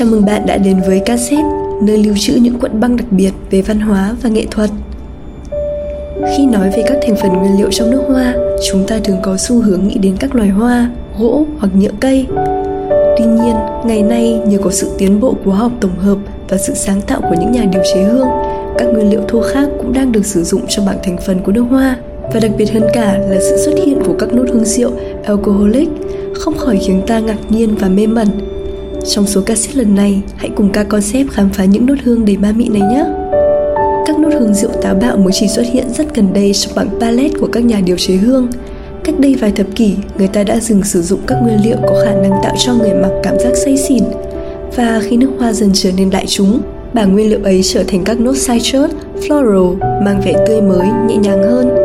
Chào mừng bạn đã đến với cassette, nơi lưu trữ những cuộn băng đặc biệt về văn hóa và nghệ thuật. Khi nói về các thành phần nguyên liệu trong nước hoa, chúng ta thường có xu hướng nghĩ đến các loài hoa, gỗ hoặc nhựa cây. Tuy nhiên, ngày nay nhờ có sự tiến bộ của học tổng hợp và sự sáng tạo của những nhà điều chế hương, các nguyên liệu thô khác cũng đang được sử dụng trong bảng thành phần của nước hoa. Và đặc biệt hơn cả là sự xuất hiện của các nốt hương rượu alcoholic không khỏi khiến ta ngạc nhiên và mê mẩn trong số cassette lần này, hãy cùng ca concept khám phá những nốt hương đầy ma mị này nhé. Các nốt hương rượu táo bạo mới chỉ xuất hiện rất gần đây trong bảng palette của các nhà điều chế hương. Cách đây vài thập kỷ, người ta đã dừng sử dụng các nguyên liệu có khả năng tạo cho người mặc cảm giác say xỉn. Và khi nước hoa dần trở nên đại chúng, bảng nguyên liệu ấy trở thành các nốt citrus, floral, mang vẻ tươi mới, nhẹ nhàng hơn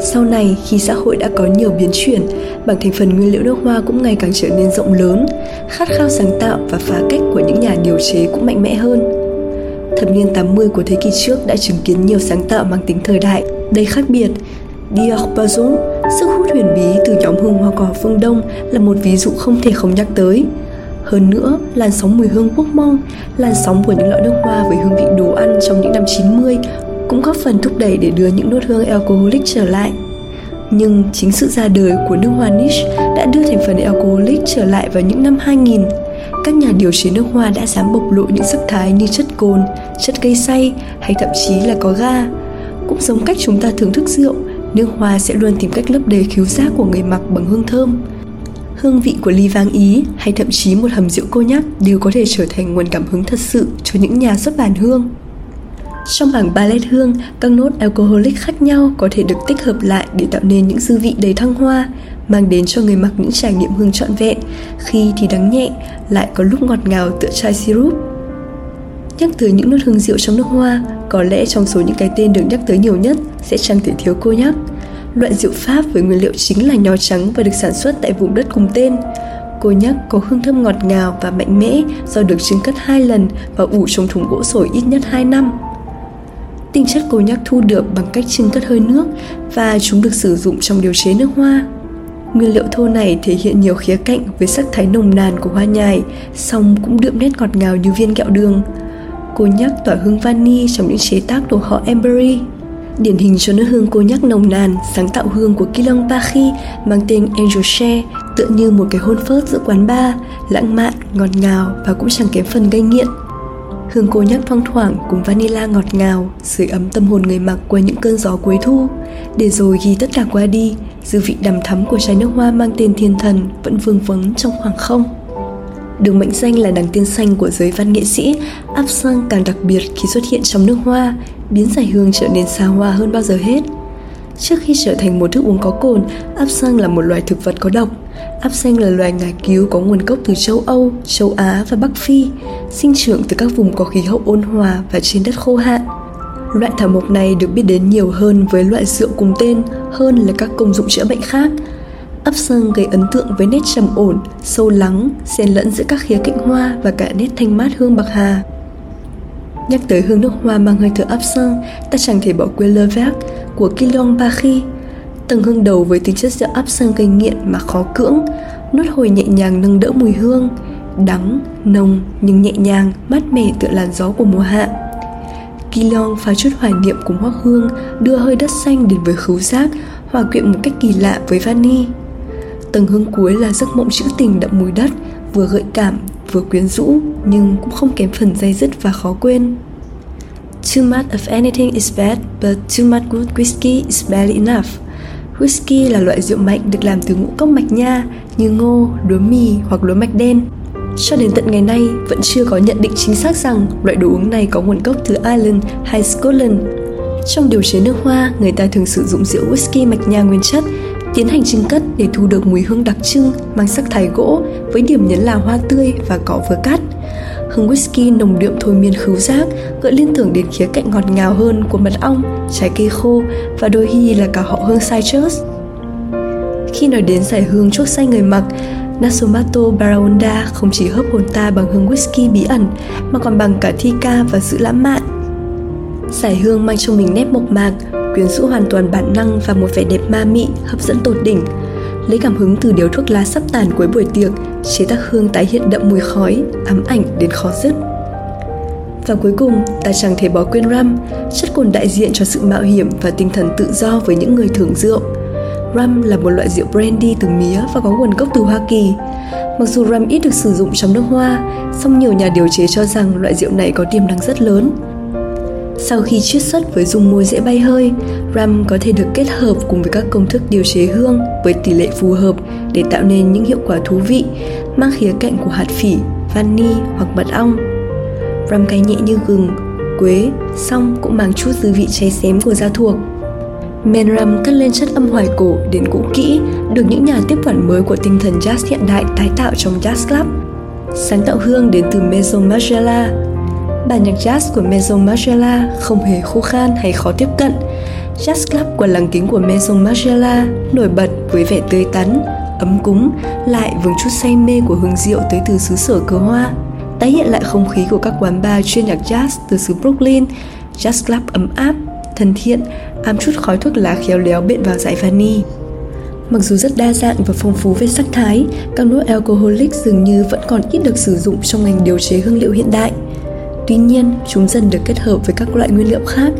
sau này, khi xã hội đã có nhiều biến chuyển, bảng thành phần nguyên liệu nước hoa cũng ngày càng trở nên rộng lớn, khát khao sáng tạo và phá cách của những nhà điều chế cũng mạnh mẽ hơn. Thập niên 80 của thế kỷ trước đã chứng kiến nhiều sáng tạo mang tính thời đại, đầy khác biệt. Dior Bazon, sức hút huyền bí từ nhóm hương hoa cỏ phương Đông là một ví dụ không thể không nhắc tới. Hơn nữa, làn sóng mùi hương quốc mong, làn sóng của những loại nước hoa với hương vị đồ ăn trong những năm 90 cũng góp phần thúc đẩy để đưa những nốt hương alcoholic trở lại. Nhưng chính sự ra đời của nước hoa niche đã đưa thành phần alcoholic trở lại vào những năm 2000. Các nhà điều chế nước hoa đã dám bộc lộ những sắc thái như chất cồn, chất gây say hay thậm chí là có ga. Cũng giống cách chúng ta thưởng thức rượu, nước hoa sẽ luôn tìm cách lấp đầy khiếu giác của người mặc bằng hương thơm. Hương vị của ly vang Ý hay thậm chí một hầm rượu cô nhắc đều có thể trở thành nguồn cảm hứng thật sự cho những nhà xuất bản hương. Trong bảng ballet hương, các nốt alcoholic khác nhau có thể được tích hợp lại để tạo nên những dư vị đầy thăng hoa, mang đến cho người mặc những trải nghiệm hương trọn vẹn, khi thì đắng nhẹ, lại có lúc ngọt ngào tựa chai syrup. Nhắc tới những nốt hương rượu trong nước hoa, có lẽ trong số những cái tên được nhắc tới nhiều nhất sẽ chẳng thể thiếu cô nhắc. Loại rượu Pháp với nguyên liệu chính là nho trắng và được sản xuất tại vùng đất cùng tên. Cô nhắc có hương thơm ngọt ngào và mạnh mẽ do được chứng cất hai lần và ủ trong thùng gỗ sồi ít nhất 2 năm. Tinh chất cồn nhắc thu được bằng cách chưng cất hơi nước và chúng được sử dụng trong điều chế nước hoa. Nguyên liệu thô này thể hiện nhiều khía cạnh với sắc thái nồng nàn của hoa nhài, song cũng đượm nét ngọt ngào như viên kẹo đường. Cô nhắc tỏa hương vani trong những chế tác của họ Emberry. Điển hình cho nước hương cô nhắc nồng nàn, sáng tạo hương của Kilong Pachi mang tên Angel Share tựa như một cái hôn phớt giữa quán bar, lãng mạn, ngọt ngào và cũng chẳng kém phần gây nghiện. Hương cô nhắc thoang thoảng cùng vanilla ngọt ngào, sưởi ấm tâm hồn người mặc qua những cơn gió cuối thu. Để rồi khi tất cả qua đi, dư vị đằm thắm của trái nước hoa mang tên thiên thần vẫn vương vấn trong khoảng không. Được mệnh danh là nàng tiên xanh của giới văn nghệ sĩ, Absinthe càng đặc biệt khi xuất hiện trong nước hoa, biến giải hương trở nên xa hoa hơn bao giờ hết. Trước khi trở thành một thức uống có cồn, Absinthe là một loài thực vật có độc, Áp xanh là loài ngải cứu có nguồn gốc từ châu Âu, châu Á và Bắc Phi, sinh trưởng từ các vùng có khí hậu ôn hòa và trên đất khô hạn. Loại thảo mộc này được biết đến nhiều hơn với loại rượu cùng tên hơn là các công dụng chữa bệnh khác. Ấp sơn gây ấn tượng với nét trầm ổn, sâu lắng, xen lẫn giữa các khía cạnh hoa và cả nét thanh mát hương bạc hà. Nhắc tới hương nước hoa mang hơi thở ấp sơn, ta chẳng thể bỏ quên Le Vert của Kilian Bakhi, Tầng hương đầu với tính chất rượu áp sang gây nghiện mà khó cưỡng Nốt hồi nhẹ nhàng nâng đỡ mùi hương Đắng, nồng nhưng nhẹ nhàng, mát mẻ tựa làn gió của mùa hạ. Kilion pha chút hoài niệm cùng hoác hương Đưa hơi đất xanh đến với khứu giác Hòa quyện một cách kỳ lạ với vani. Tầng hương cuối là giấc mộng trữ tình đậm mùi đất Vừa gợi cảm, vừa quyến rũ Nhưng cũng không kém phần dây dứt và khó quên Too much of anything is bad, but too much good whiskey is barely enough. Whisky là loại rượu mạnh được làm từ ngũ cốc mạch nha như ngô, lúa mì hoặc lúa mạch đen. Cho đến tận ngày nay, vẫn chưa có nhận định chính xác rằng loại đồ uống này có nguồn gốc từ Ireland hay Scotland. Trong điều chế nước hoa, người ta thường sử dụng rượu whisky mạch nha nguyên chất, tiến hành trưng cất để thu được mùi hương đặc trưng mang sắc thái gỗ với điểm nhấn là hoa tươi và cỏ vừa cắt hương whisky nồng đượm thôi miên khứu giác gợi liên tưởng đến khía cạnh ngọt ngào hơn của mật ong, trái cây khô và đôi khi là cả họ hương citrus. Khi nói đến giải hương chuốc say người mặc, Nasomato Baraonda không chỉ hấp hồn ta bằng hương whisky bí ẩn mà còn bằng cả thi ca và sự lãng mạn. Giải hương mang trong mình nét mộc mạc, quyến rũ hoàn toàn bản năng và một vẻ đẹp ma mị, hấp dẫn tột đỉnh. lấy cảm hứng từ điếu thuốc lá sắp tàn cuối buổi tiệc, chế tác hương tái hiện đậm mùi khói, ám ảnh đến khó dứt. Và cuối cùng, ta chẳng thể bỏ quên rum, chất cồn đại diện cho sự mạo hiểm và tinh thần tự do với những người thưởng rượu. Rum là một loại rượu brandy từ mía và có nguồn gốc từ Hoa Kỳ. Mặc dù rum ít được sử dụng trong nước hoa, song nhiều nhà điều chế cho rằng loại rượu này có tiềm năng rất lớn. Sau khi chiết xuất với dung môi dễ bay hơi, rum có thể được kết hợp cùng với các công thức điều chế hương với tỷ lệ phù hợp để tạo nên những hiệu quả thú vị, mang khía cạnh của hạt phỉ, vani hoặc mật ong. Rum cay nhẹ như gừng, quế, song cũng mang chút dư vị cháy xém của da thuộc. Men rum cất lên chất âm hoài cổ đến cũ kỹ, được những nhà tiếp quản mới của tinh thần jazz hiện đại tái tạo trong jazz club. Sáng tạo hương đến từ Maison Margiela, Bản nhạc jazz của Maison Margiela không hề khô khan hay khó tiếp cận. Jazz Club của làng kính của Maison Margiela nổi bật với vẻ tươi tắn, ấm cúng, lại vương chút say mê của hương rượu tới từ xứ sở cờ hoa. Tái hiện lại không khí của các quán bar chuyên nhạc jazz từ xứ Brooklyn, jazz club ấm áp, thân thiện, ám chút khói thuốc lá khéo léo bện vào dải vani. Mặc dù rất đa dạng và phong phú về sắc thái, các nốt alcoholic dường như vẫn còn ít được sử dụng trong ngành điều chế hương liệu hiện đại – Tuy nhiên, chúng dần được kết hợp với các loại nguyên liệu khác,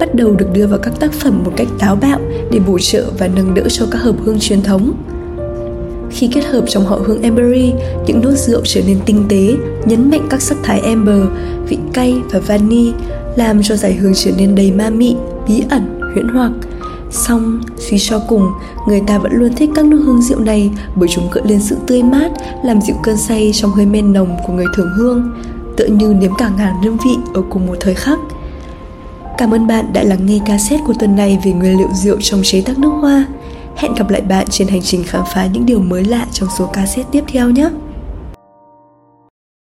bắt đầu được đưa vào các tác phẩm một cách táo bạo để bổ trợ và nâng đỡ cho các hợp hương truyền thống. Khi kết hợp trong họ hương ambery, những nốt rượu trở nên tinh tế, nhấn mạnh các sắc thái amber, vị cay và vani, làm cho giải hương trở nên đầy ma mị, bí ẩn, huyễn hoặc. Xong, suy cho cùng, người ta vẫn luôn thích các nước hương rượu này bởi chúng gợi lên sự tươi mát, làm dịu cơn say trong hơi men nồng của người thưởng hương tựa như nếm cả ngàn hương vị ở cùng một thời khắc. Cảm ơn bạn đã lắng nghe cassette của tuần này về nguyên liệu rượu trong chế tác nước hoa. Hẹn gặp lại bạn trên hành trình khám phá những điều mới lạ trong số cassette tiếp theo nhé.